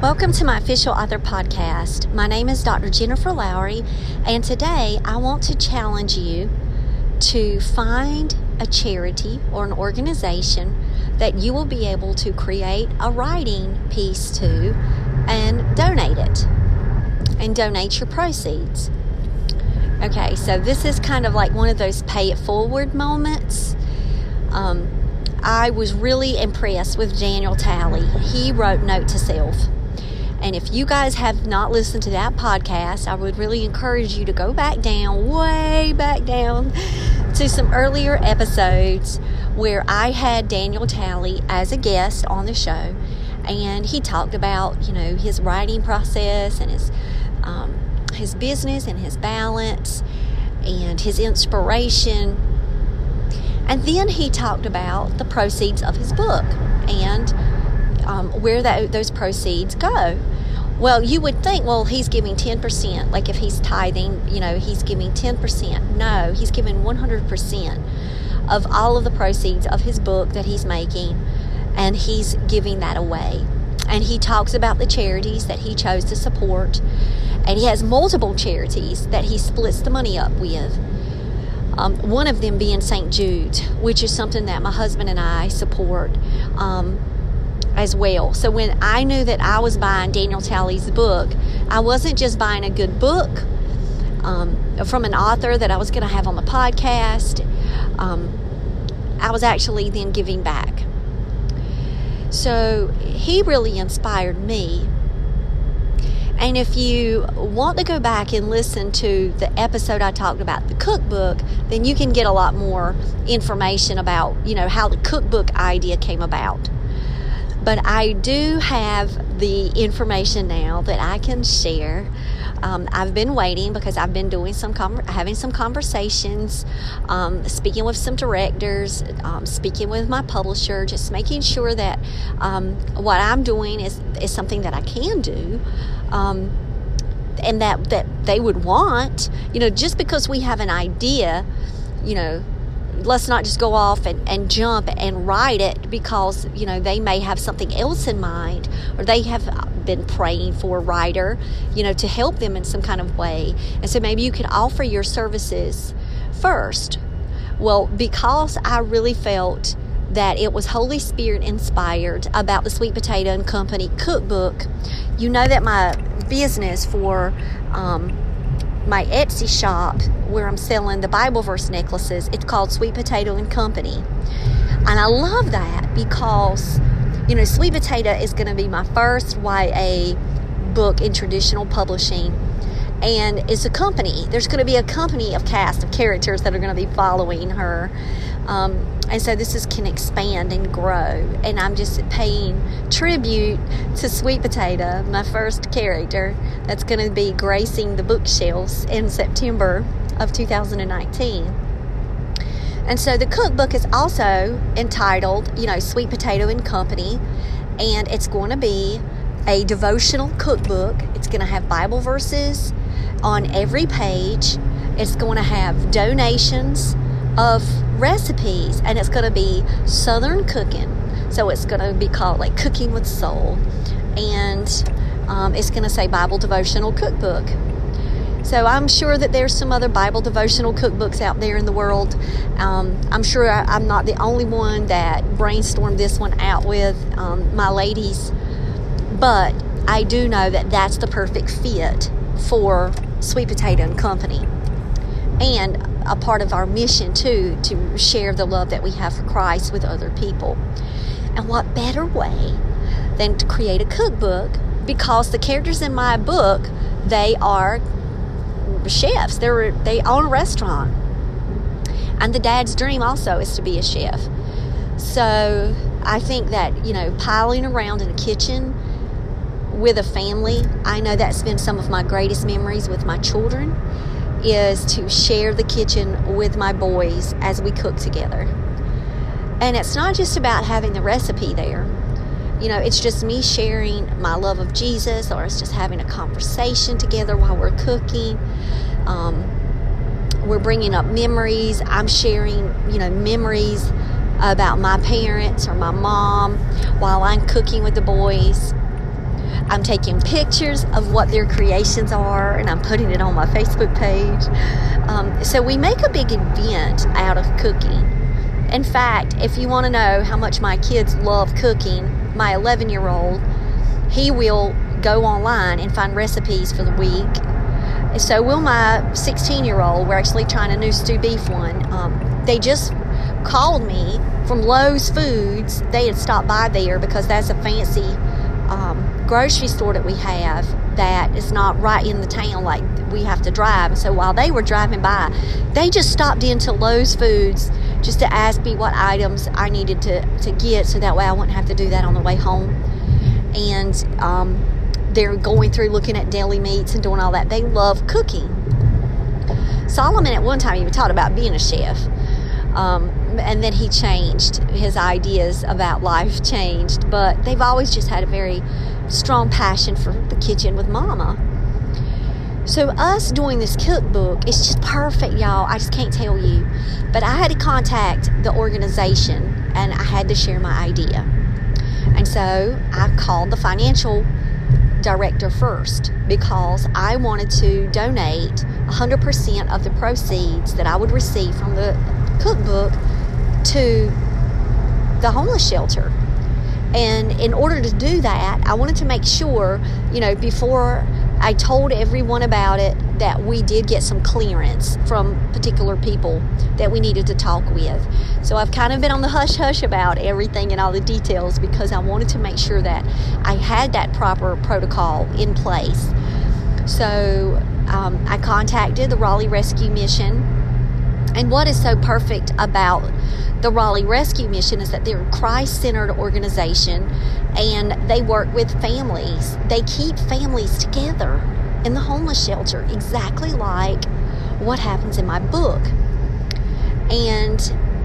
Welcome to my official author podcast. My name is Dr. Jennifer Lowry, and today I want to challenge you to find a charity or an organization that you will be able to create a writing piece to and donate it and donate your proceeds. Okay, so this is kind of like one of those pay it forward moments. Um, I was really impressed with Daniel Talley. He wrote Note to Self and if you guys have not listened to that podcast, I would really encourage you to go back down, way back down to some earlier episodes where I had Daniel Talley as a guest on the show. And he talked about, you know, his writing process and his um, his business and his balance and his inspiration. And then he talked about the proceeds of his book and um, where that, those proceeds go. Well, you would think, well, he's giving 10%. Like if he's tithing, you know, he's giving 10%. No, he's giving 100% of all of the proceeds of his book that he's making, and he's giving that away. And he talks about the charities that he chose to support, and he has multiple charities that he splits the money up with. Um, one of them being St. Jude, which is something that my husband and I support. Um, as well. So when I knew that I was buying Daniel Talley's book, I wasn't just buying a good book um, from an author that I was going to have on the podcast. Um, I was actually then giving back. So he really inspired me. And if you want to go back and listen to the episode I talked about the cookbook, then you can get a lot more information about, you know, how the cookbook idea came about. But I do have the information now that I can share. Um, I've been waiting because I've been doing some com- having some conversations, um, speaking with some directors, um, speaking with my publisher, just making sure that um, what I'm doing is is something that I can do um, and that that they would want. You know, just because we have an idea, you know, let's not just go off and, and jump and write it because you know they may have something else in mind or they have been praying for a writer you know to help them in some kind of way. And so maybe you could offer your services first. Well because i really felt that it was holy spirit inspired about the sweet potato and company cookbook you know that my business for um, my Etsy shop where I'm selling the Bible verse necklaces. It's called Sweet Potato and Company. And I love that because, you know, Sweet Potato is going to be my first YA book in traditional publishing. And it's a company. There's going to be a company of cast of characters that are going to be following her. Um, and so this is can expand and grow. And I'm just paying tribute to Sweet Potato, my first character that's going to be gracing the bookshelves in September of 2019. And so the cookbook is also entitled, you know, Sweet Potato and Company, and it's going to be a devotional cookbook. It's going to have Bible verses on every page. It's going to have donations of recipes and it's going to be southern cooking. So it's going to be called like cooking with soul. And um, it's going to say bible devotional cookbook. So i'm sure that there's some other bible devotional cookbooks out there in the world. Um, i'm sure I, am not the only one that brainstormed this one out with um, my ladies. But i do know that that's the perfect fit for sweet potato and company and a part of our mission too to share the love that we have for Christ with other people. And what better way than to create a cookbook because the characters in my book they are chefs. They're they own a restaurant. And the dad's dream also is to be a chef. So I think that, you know, piling around in a kitchen with a family, I know that's been some of my greatest memories with my children is to share the kitchen with my boys as we cook together. And it's not just about having the recipe there. You know, it's just me sharing my love of Jesus, or it's just having a conversation together while we're cooking. Um, we're bringing up memories. I'm sharing, you know, memories about my parents or my mom while I'm cooking with the boys. I'm taking pictures of what their creations are and I'm putting it on my Facebook page. Um, so we make a big event out of cooking. In fact, if you want to know how much my kids love cooking, my 11 year old, he will go online and find recipes for the week. So will my 16 year old. We're actually trying a new stew beef one. Um, they just called me from Lowe's Foods. They had stopped by there because that's a fancy grocery store that we have that is not right in the town like we have to drive. So while they were driving by, they just stopped into Lowe's Foods just to ask me what items I needed to, to get so that way I wouldn't have to do that on the way home. And um, they're going through looking at deli meats and doing all that. They love cooking. Solomon at one time even talked about being a chef. Um, and then he changed his ideas about life changed but they've always just had a very strong passion for the kitchen with mama. So us doing this cookbook is just perfect y'all. I just can't tell you. But i had to contact the organization and i had to share my idea. And so i called the financial director first because i wanted to donate 100% of the proceeds that i would receive from the cookbook to the homeless shelter. And in order to do that, I wanted to make sure, you know, before I told everyone about it, that we did get some clearance from particular people that we needed to talk with. So I've kind of been on the hush hush about everything and all the details because I wanted to make sure that I had that proper protocol in place. So um, I contacted the Raleigh Rescue Mission. And what is so perfect about the Raleigh Rescue Mission is that they're a Christ centered organization and they work with families. They keep families together in the homeless shelter, exactly like what happens in my book. And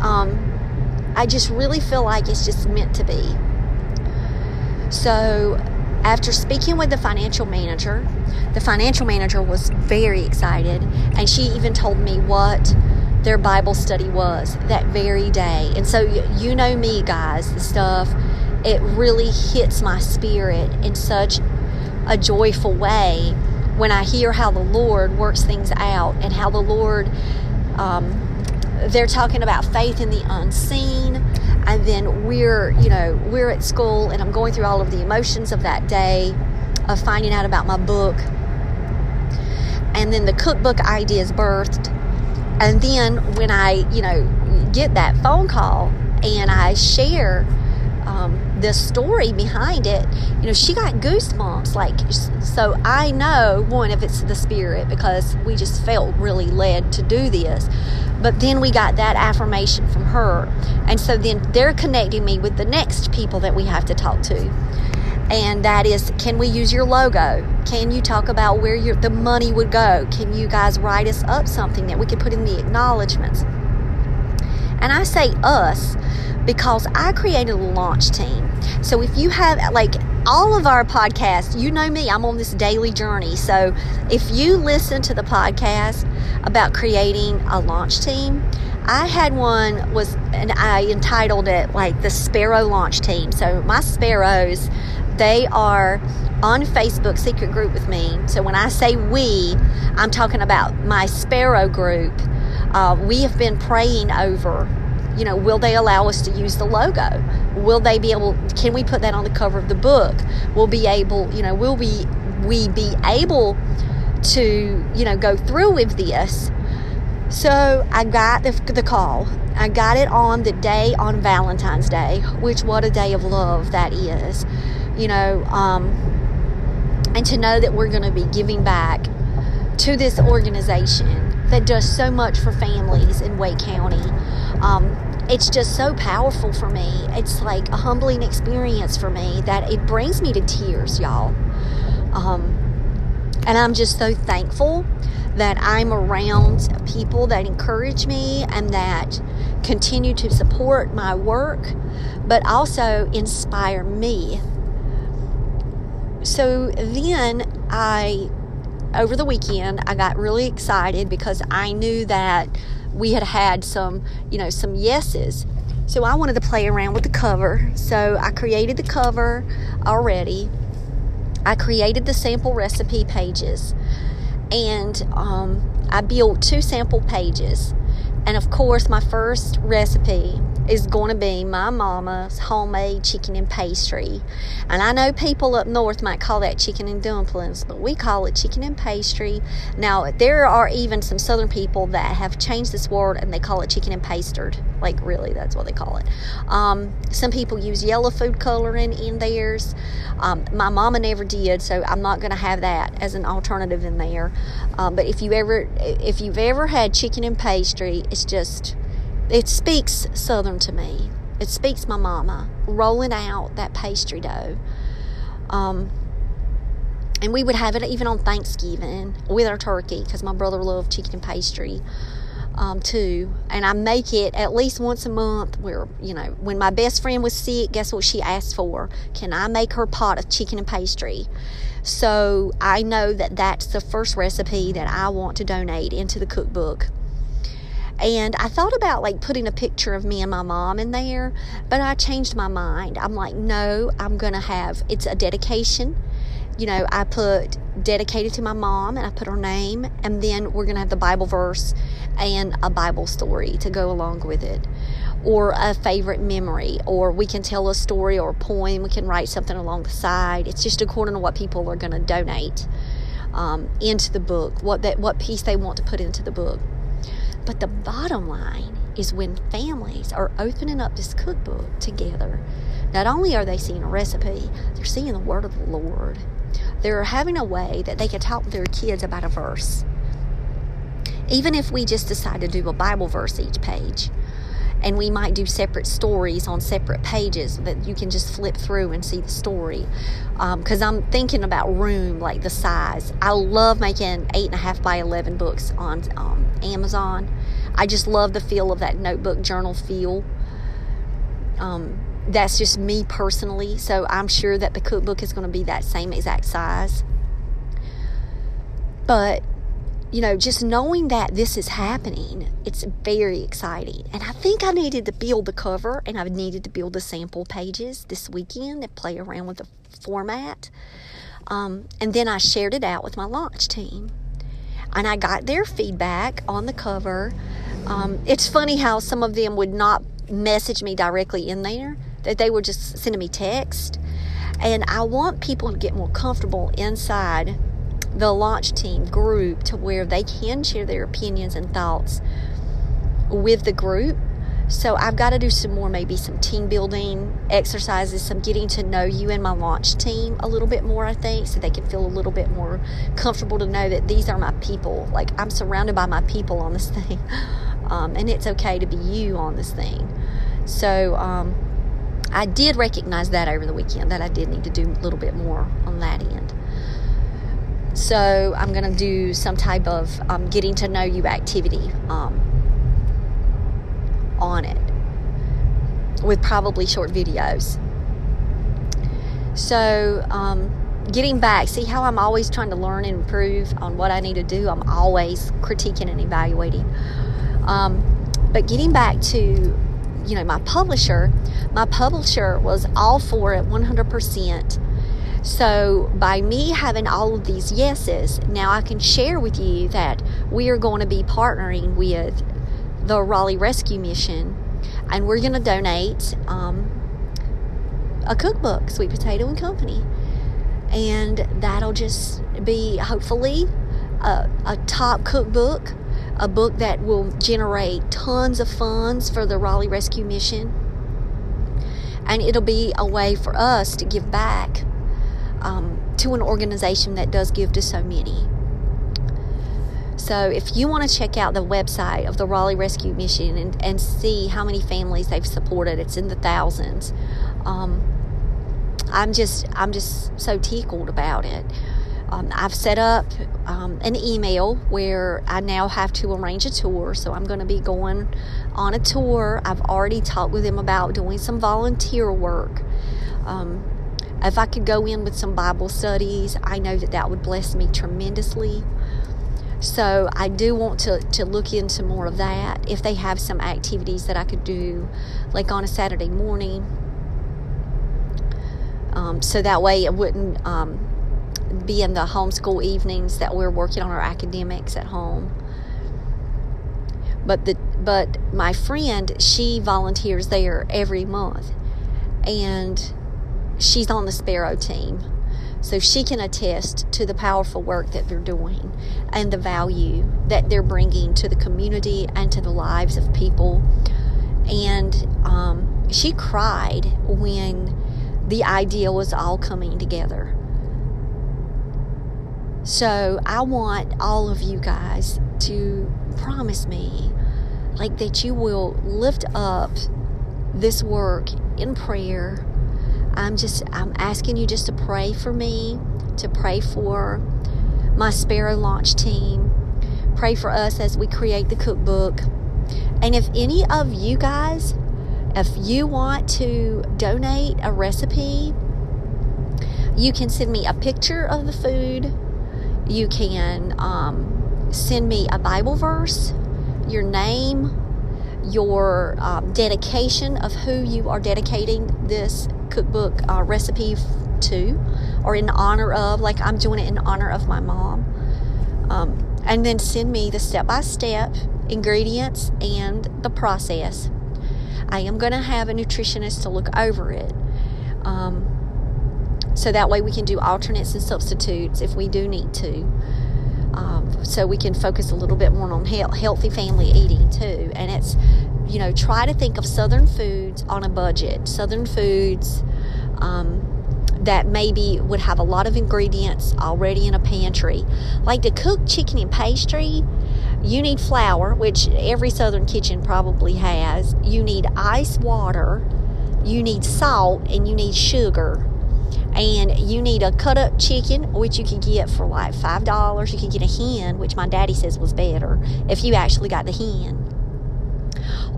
um, I just really feel like it's just meant to be. So, after speaking with the financial manager, the financial manager was very excited, and she even told me what their Bible study was that very day. And so, you know me, guys, the stuff, it really hits my spirit in such a joyful way when I hear how the Lord works things out and how the Lord, um, they're talking about faith in the unseen. And then we're, you know, we're at school and I'm going through all of the emotions of that day of finding out about my book. And then the cookbook idea is birthed and then when I, you know, get that phone call and I share um, the story behind it, you know, she got goosebumps. Like, so I know one if it's the spirit because we just felt really led to do this. But then we got that affirmation from her. And so then they're connecting me with the next people that we have to talk to and that is can we use your logo? Can you talk about where your the money would go? Can you guys write us up something that we could put in the acknowledgments? And i say us because i created a launch team. So if you have like all of our podcasts you know me i'm on this daily journey. So if you listen to the podcast about creating a launch team I had one was and I entitled it like the Sparrow Launch Team. So my sparrows they are on Facebook secret group with me. So when I say we, I'm talking about my Sparrow group. Uh, we have been praying over, you know, will they allow us to use the logo? Will they be able? Can we put that on the cover of the book? We'll be able, you know, will we we be able to, you know, go through with this? So I got the, the call. I got it on the day on Valentine's Day, which what a day of love that is you know, um, and to know that we're going to be giving back to this organization that does so much for families in Wake County. Um, it's just so powerful for me. It's like a humbling experience for me that it brings me to tears, y'all. Um, and I'm just so thankful that I'm around people that encourage me and that continue to support my work, but also inspire me. So then I, over the weekend, I got really excited because I knew that we had had some, you know, some yeses. So I wanted to play around with the cover. So I created the cover already. I created the sample recipe pages and um, I built two sample pages. And of course, my first recipe is going to be my mama's homemade chicken and pastry. And I know people up north might call that chicken and dumplings, but we call it chicken and pastry. Now, there are even some southern people that have changed this word and they call it chicken and pasted. Like, really, that's what they call it. Um, some people use yellow food coloring in theirs. Um, my mama never did, so I'm not going to have that as an alternative in there. Um, but if you ever, if you've ever had chicken and pastry, it's just it speaks Southern to me. It speaks my mama rolling out that pastry dough. Um, and we would have it even on Thanksgiving with our turkey because my brother loved chicken and pastry um, too. And I make it at least once a month. Where you know, when my best friend was sick, guess what she asked for? Can I make her pot of chicken and pastry? So I know that that's the first recipe that I want to donate into the cookbook and I thought about like putting a picture of me and my mom in there, but I changed my mind. I'm like, no, I'm going to have it's a dedication. You know, I put dedicated to my mom and I put her name, and then we're going to have the Bible verse and a Bible story to go along with it, or a favorite memory, or we can tell a story or a poem. We can write something along the side. It's just according to what people are going to donate um, into the book, what that what piece they want to put into the book. But the bottom line is when families are opening up this cookbook together, not only are they seeing a recipe, they're seeing the word of the Lord. They're having a way that they can talk to their kids about a verse. Even if we just decide to do a Bible verse each page, and we might do separate stories on separate pages that you can just flip through and see the story. Because um, I'm thinking about room, like the size. I love making eight and a half by eleven books on um, Amazon. I just love the feel of that notebook journal feel. Um, that's just me personally. So I'm sure that the cookbook is going to be that same exact size. But you know, just knowing that this is happening, it's very exciting. And I think I needed to build the cover and I needed to build the sample pages this weekend and play around with the format. Um, and then I shared it out with my launch team. And I got their feedback on the cover. Um, it's funny how some of them would not message me directly in there, that they were just sending me text. And I want people to get more comfortable inside the launch team group to where they can share their opinions and thoughts with the group. So I've got to do some more, maybe some team building exercises, some getting to know you and my launch team a little bit more, I think, so they can feel a little bit more comfortable to know that these are my people. Like I'm surrounded by my people on this thing. Um, and it's okay to be you on this thing. So um, I did recognize that over the weekend that I did need to do a little bit more on that end. So I'm going to do some type of um, getting to know you activity um, on it with probably short videos. So, um, getting back, see how I'm always trying to learn and improve on what I need to do. I'm always critiquing and evaluating. Um, but getting back to, you know, my publisher, my publisher was all for it 100%. So, by me having all of these yeses, now I can share with you that we are going to be partnering with the Raleigh Rescue Mission and we're going to donate um, a cookbook, Sweet Potato and Company. And that'll just be hopefully a, a top cookbook, a book that will generate tons of funds for the Raleigh Rescue Mission. And it'll be a way for us to give back um, to an organization that does give to so many. So if you want to check out the website of the Raleigh Rescue Mission and, and see how many families they've supported, it's in the thousands. Um, I'm just I'm just so tickled about it. Um, I've set up um, an email where I now have to arrange a tour. So I'm going to be going on a tour. I've already talked with them about doing some volunteer work. Um, if I could go in with some Bible studies, I know that that would bless me tremendously. So I do want to, to look into more of that. If they have some activities that I could do, like on a Saturday morning, um, so that way it wouldn't um, be in the homeschool evenings that we're working on our academics at home. But the but my friend, she volunteers there every month, and she's on the Sparrow team. So she can attest to the powerful work that they're doing and the value that they're bringing to the community and to the lives of people. And um, she cried when the idea was all coming together. So I want all of you guys to promise me like that you will lift up this work in prayer. I'm just I'm asking you just to pray for me, to pray for my Sparrow launch team. Pray for us as we create the cookbook. And if any of you guys if you want to donate a recipe, you can send me a picture of the food you can um, send me a Bible verse, your name, your um, dedication of who you are dedicating this cookbook uh, recipe to, or in honor of, like I'm doing it in honor of my mom. Um, and then send me the step by step ingredients and the process. I am going to have a nutritionist to look over it. Um, so that way we can do alternates and substitutes if we do need to. Um, so we can focus a little bit more on he- healthy family eating too. And it's, you know, try to think of Southern foods on a budget. Southern foods um, that maybe would have a lot of ingredients already in a pantry. Like to cook chicken and pastry, you need flour, which every Southern kitchen probably has. You need ice water, you need salt, and you need sugar and you need a cut up chicken, which you can get for like five dollars. You can get a hen, which my daddy says was better if you actually got the hen.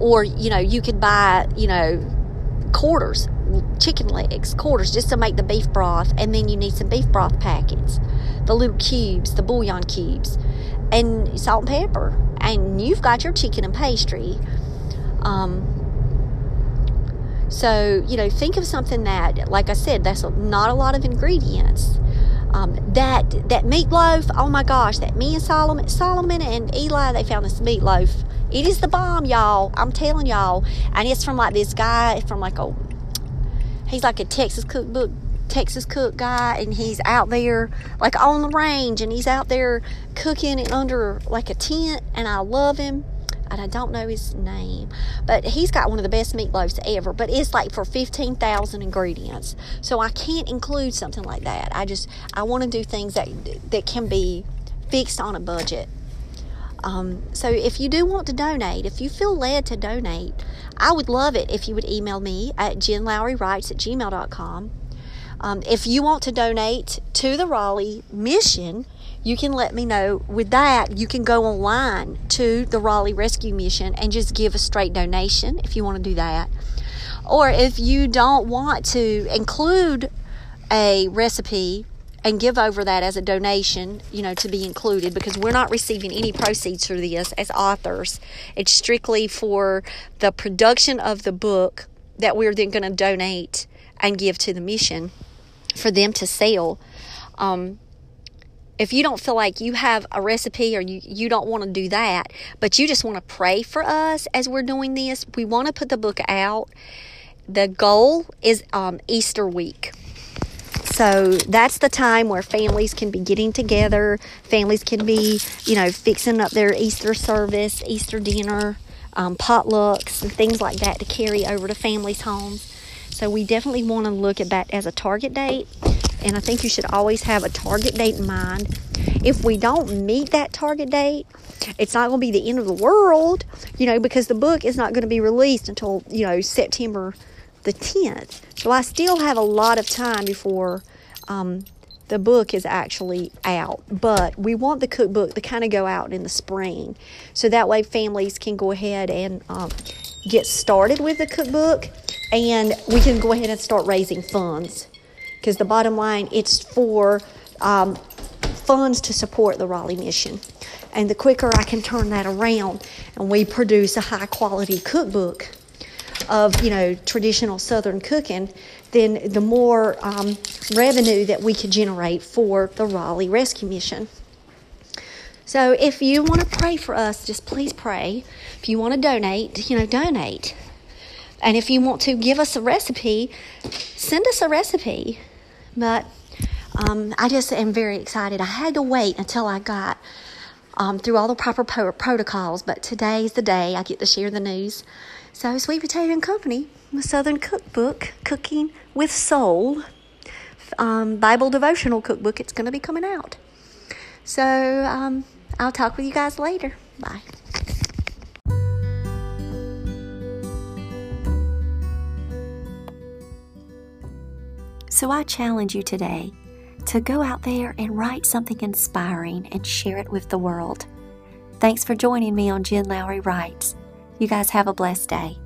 Or you know, you could buy you know quarters, chicken legs, quarters, just to make the beef broth, and then you need some beef broth packets, the little cubes, the bouillon cubes, and salt and pepper, and you've got your chicken and pastry. Um, so, you know, think of something that, like I said, that's not a lot of ingredients. Um, that that meatloaf, oh my gosh, that me and Solomon, Solomon and Eli, they found this meatloaf. It is the bomb, y'all. I'm telling y'all. And it's from like this guy from like a, he's like a Texas cookbook Texas cook guy, and he's out there like on the range, and he's out there cooking under like a tent, and I love him and I don't know his name, but he's got one of the best meatloafs ever. But it's like for fifteen thousand ingredients, so I can't include something like that. I just I want to do things that that can be fixed on a budget. Um, so if you do want to donate, if you feel led to donate, I would love it if you would email me at jenlowrywrites at gmail.com. Um, if you want to donate to the Raleigh mission, you can let me know. With that, you can go online to the Raleigh Rescue Mission and just give a straight donation if you want to do that. Or if you don't want to include a recipe and give over that as a donation, you know, to be included because we're not receiving any proceeds for this as authors. It's strictly for the production of the book that we're then going to donate and give to the mission for them to sell. Um, if you don't feel like you have a recipe or you, you don't want to do that, but you just want to pray for us as we're doing this, we want to put the book out. The goal is um, Easter week. So that's the time where families can be getting together. Families can be, you know, fixing up their Easter service, Easter dinner, um, potlucks, and things like that to carry over to families' homes. So we definitely want to look at that as a target date and I think you should always have a target date in mind. If we don't meet that target date, it's not going to be the end of the world, you know, because the book is not going to be released until, you know, September the 10th. So I still have a lot of time before um, the book is actually out. But we want the cookbook to kind of go out in the spring. So that way families can go ahead and um, get started with the cookbook and we can go ahead and start raising funds. Because the bottom line, it's for um, funds to support the Raleigh mission. And the quicker I can turn that around and we produce a high quality cookbook of you know traditional Southern cooking, then the more um, revenue that we could generate for the Raleigh Rescue Mission. So if you want to pray for us, just please pray. If you want to donate, you know, donate. And if you want to give us a recipe, send us a recipe. But um, I just am very excited. I had to wait until I got um, through all the proper protocols, but today's the day I get to share the news. So, Sweet Potato and Company, the Southern Cookbook, Cooking with Soul, um, Bible devotional cookbook, it's going to be coming out. So, um, I'll talk with you guys later. Bye. So I challenge you today to go out there and write something inspiring and share it with the world. Thanks for joining me on Jen Lowry Writes. You guys have a blessed day.